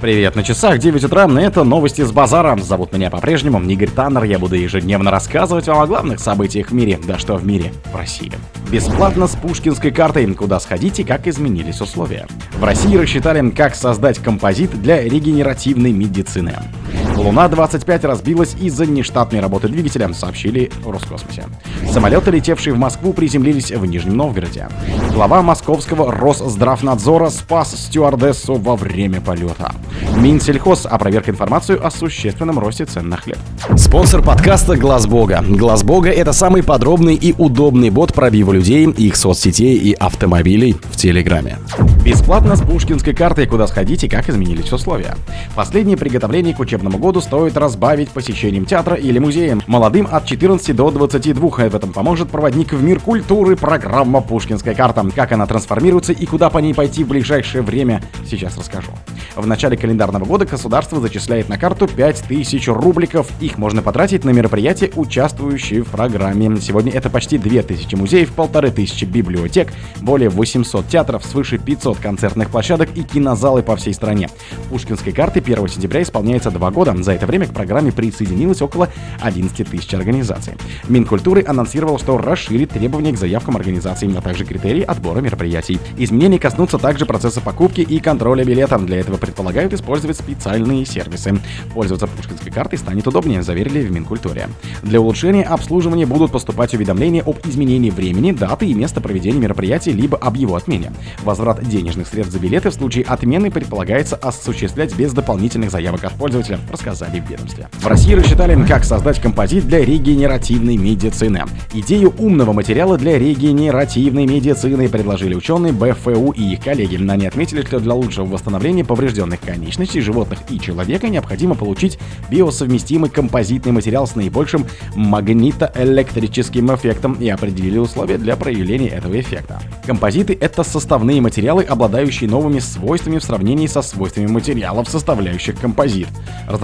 Привет, на часах 9 утра, это новости с базара. Зовут меня по-прежнему Игорь Таннер, я буду ежедневно рассказывать вам о главных событиях в мире, да что в мире, в России. Бесплатно с пушкинской картой, куда сходить и как изменились условия. В России рассчитали, как создать композит для регенеративной медицины. Луна-25 разбилась из-за нештатной работы двигателя, сообщили в Роскосмосе. Самолеты, летевшие в Москву, приземлились в Нижнем Новгороде. Глава московского Росздравнадзора спас стюардессу во время полета. Минсельхоз опроверг информацию о существенном росте цен на хлеб. Спонсор подкаста Глаз Бога. Глаз Бога это самый подробный и удобный бот пробива людей, их соцсетей и автомобилей в Телеграме. Бесплатно с пушкинской картой, куда сходить и как изменились условия. Последние приготовления к учебному году стоит разбавить посещением театра или музея. Молодым от 14 до 22 в этом поможет проводник в мир культуры программа «Пушкинская карта». Как она трансформируется и куда по ней пойти в ближайшее время, сейчас расскажу. В начале календарного года государство зачисляет на карту 5000 рубликов. Их можно потратить на мероприятия, участвующие в программе. Сегодня это почти 2000 музеев, 1500 библиотек, более 800 театров, свыше 500 концертных площадок и кинозалы по всей стране. Пушкинской карты 1 сентября исполняется два года. За это время к программе присоединилось около 11 тысяч организаций. Минкультуры анонсировал, что расширит требования к заявкам организаций, а также критерии отбора мероприятий. Изменения коснутся также процесса покупки и контроля билета. Для этого предполагают использовать специальные сервисы. Пользоваться пушкинской картой станет удобнее, заверили в Минкультуре. Для улучшения обслуживания будут поступать уведомления об изменении времени, даты и места проведения мероприятия, либо об его отмене. Возврат денежных средств за билеты в случае отмены предполагается осуществлять без дополнительных заявок от пользователя, рассказали в ведомстве. В России рассчитали, как создать композит для регенеративной медицины. Идею умного материала для регенеративной медицины предложили ученые БФУ и их коллеги. Они отметили, что для лучшего восстановления поврежденных конечностей животных и человека необходимо получить биосовместимый композитный материал с наибольшим магнитоэлектрическим эффектом и определили условия для проявления этого эффекта. Композиты — это составные материалы, обладающие новыми свойствами в сравнении со свойствами материалов, составляющих композит.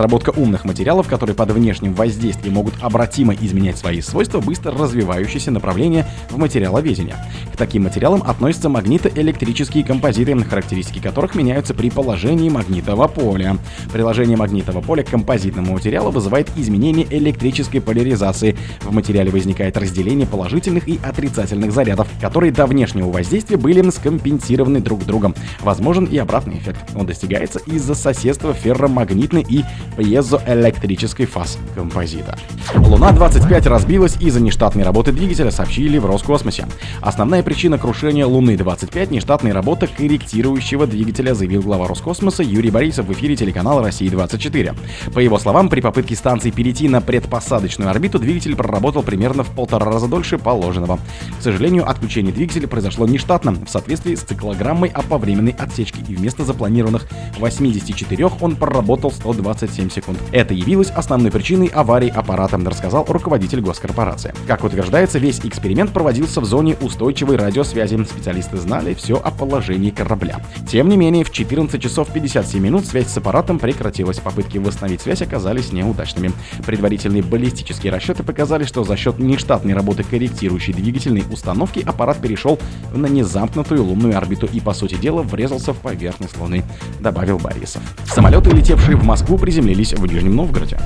Разработка умных материалов, которые под внешним воздействием могут обратимо изменять свои свойства, быстро развивающееся направление в материаловедении. К таким материалам относятся магнитоэлектрические композиты, характеристики которых меняются при положении магнитного поля. Приложение магнитного поля к композитному материалу вызывает изменение электрической поляризации. В материале возникает разделение положительных и отрицательных зарядов, которые до внешнего воздействия были скомпенсированы друг другом. Возможен и обратный эффект. Он достигается из-за соседства ферромагнитной и пьезоэлектрической фаз композита. Луна-25 разбилась из-за нештатной работы двигателя, сообщили в Роскосмосе. Основная причина крушения Луны-25 — нештатная работа корректирующего двигателя, заявил глава Роскосмоса космоса Юрий Борисов в эфире телеканала «Россия-24». По его словам, при попытке станции перейти на предпосадочную орбиту двигатель проработал примерно в полтора раза дольше положенного. К сожалению, отключение двигателя произошло нештатно, в соответствии с циклограммой о повременной отсечке, и вместо запланированных 84 он проработал 127 секунд. Это явилось основной причиной аварии аппарата, рассказал руководитель госкорпорации. Как утверждается, весь эксперимент проводился в зоне устойчивой радиосвязи. Специалисты знали все о положении корабля. Тем не менее, в 14 часов 57 минут связь с аппаратом прекратилась. Попытки восстановить связь оказались неудачными. Предварительные баллистические расчеты показали, что за счет нештатной работы корректирующей двигательной установки аппарат перешел на незамкнутую лунную орбиту и, по сути дела, врезался в поверхность Луны, добавил Борисов. Самолеты, летевшие в Москву, приземлились в Нижнем Новгороде.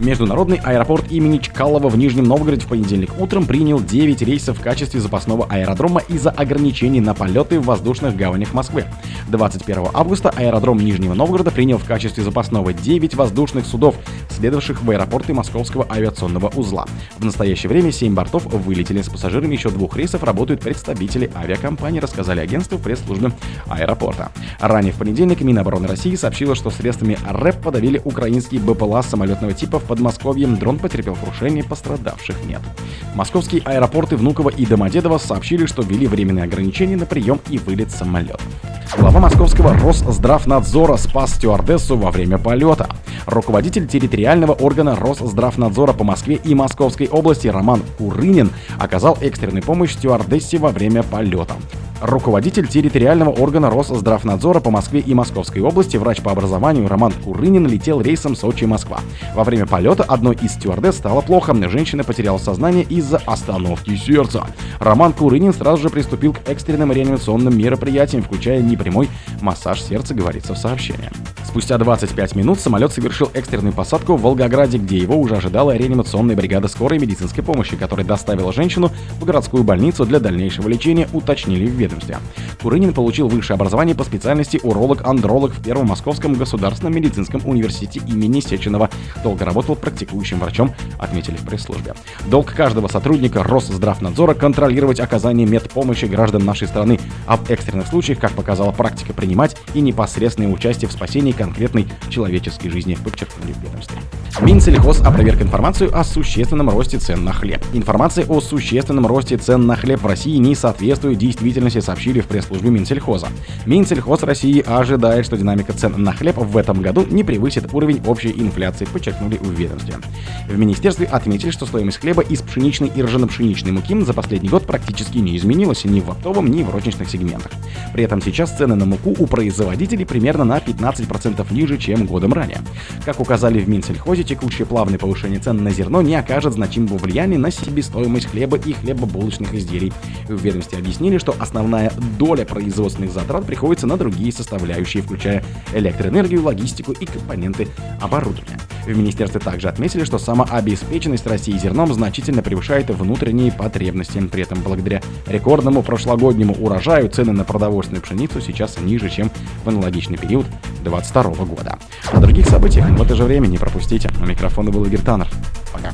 Международный аэропорт имени Чкалова в Нижнем Новгороде в понедельник утром принял 9 рейсов в качестве запасного аэродрома из-за ограничений на полеты в воздушных гаванях Москвы. 21 августа аэродром Нижнего Новгорода принял в качестве запасного 9 воздушных судов, следовавших в аэропорты Московского авиационного узла. В настоящее время 7 бортов вылетели с пассажирами, еще двух рейсов работают представители авиакомпании, рассказали агентству пресс-службы аэропорта. Ранее в понедельник Минобороны России сообщила, что средствами РЭП подавили украинские БПЛА самолетного типа в Подмосковье дрон потерпел крушение, пострадавших нет. Московские аэропорты Внуково и Домодедово сообщили, что ввели временные ограничения на прием и вылет самолетов. Глава московского Росздравнадзора спас стюардессу во время полета. Руководитель территориального органа Росздравнадзора по Москве и Московской области Роман Курынин оказал экстренную помощь стюардессе во время полета. Руководитель территориального органа Росздравнадзора по Москве и Московской области, врач по образованию Роман Курынин летел рейсом Сочи-Москва. Во время полета одной из стюардесс стало плохо. Женщина потеряла сознание из-за остановки сердца. Роман Курынин сразу же приступил к экстренным реанимационным мероприятиям, включая непрямой массаж сердца, говорится в сообщении. Спустя 25 минут самолет совершил экстренную посадку в Волгограде, где его уже ожидала реанимационная бригада скорой медицинской помощи, которая доставила женщину в городскую больницу для дальнейшего лечения, уточнили в ведомстве. Курынин получил высшее образование по специальности уролог-андролог в Первом Московском государственном медицинском университете имени Сеченова. Долго работал практикующим врачом, отметили в пресс-службе. Долг каждого сотрудника Росздравнадзора контролировать оказание медпомощи граждан нашей страны, а в экстренных случаях, как показала практика, принимать и непосредственное участие в спасении конкретной человеческой жизни, подчеркнули в ведомстве. Минсельхоз опроверг информацию о существенном росте цен на хлеб. Информация о существенном росте цен на хлеб в России не соответствует действительности, сообщили в пресс-службе Минсельхоза. Минсельхоз России ожидает, что динамика цен на хлеб в этом году не превысит уровень общей инфляции, подчеркнули в ведомстве. В министерстве отметили, что стоимость хлеба из пшеничной и ржано-пшеничной муки за последний год практически не изменилась ни в оптовом, ни в розничных сегментах. При этом сейчас цены на муку у производителей примерно на 15% ниже, чем годом ранее. Как указали в Минсельхозе, текущее плавное повышение цен на зерно не окажет значимого влияния на себестоимость хлеба и хлебобулочных изделий. В ведомстве объяснили, что основная доля производственных затрат приходится на другие составляющие, включая электроэнергию, логистику и компоненты оборудования. В министерстве также отметили, что самообеспеченность России зерном значительно превышает внутренние потребности. При этом благодаря рекордному прошлогоднему урожаю цены на продовольственную пшеницу сейчас ниже, чем в аналогичный период 2022 года. О других событиях в это же время не пропустите. У микрофона был Игорь Таннер. Пока.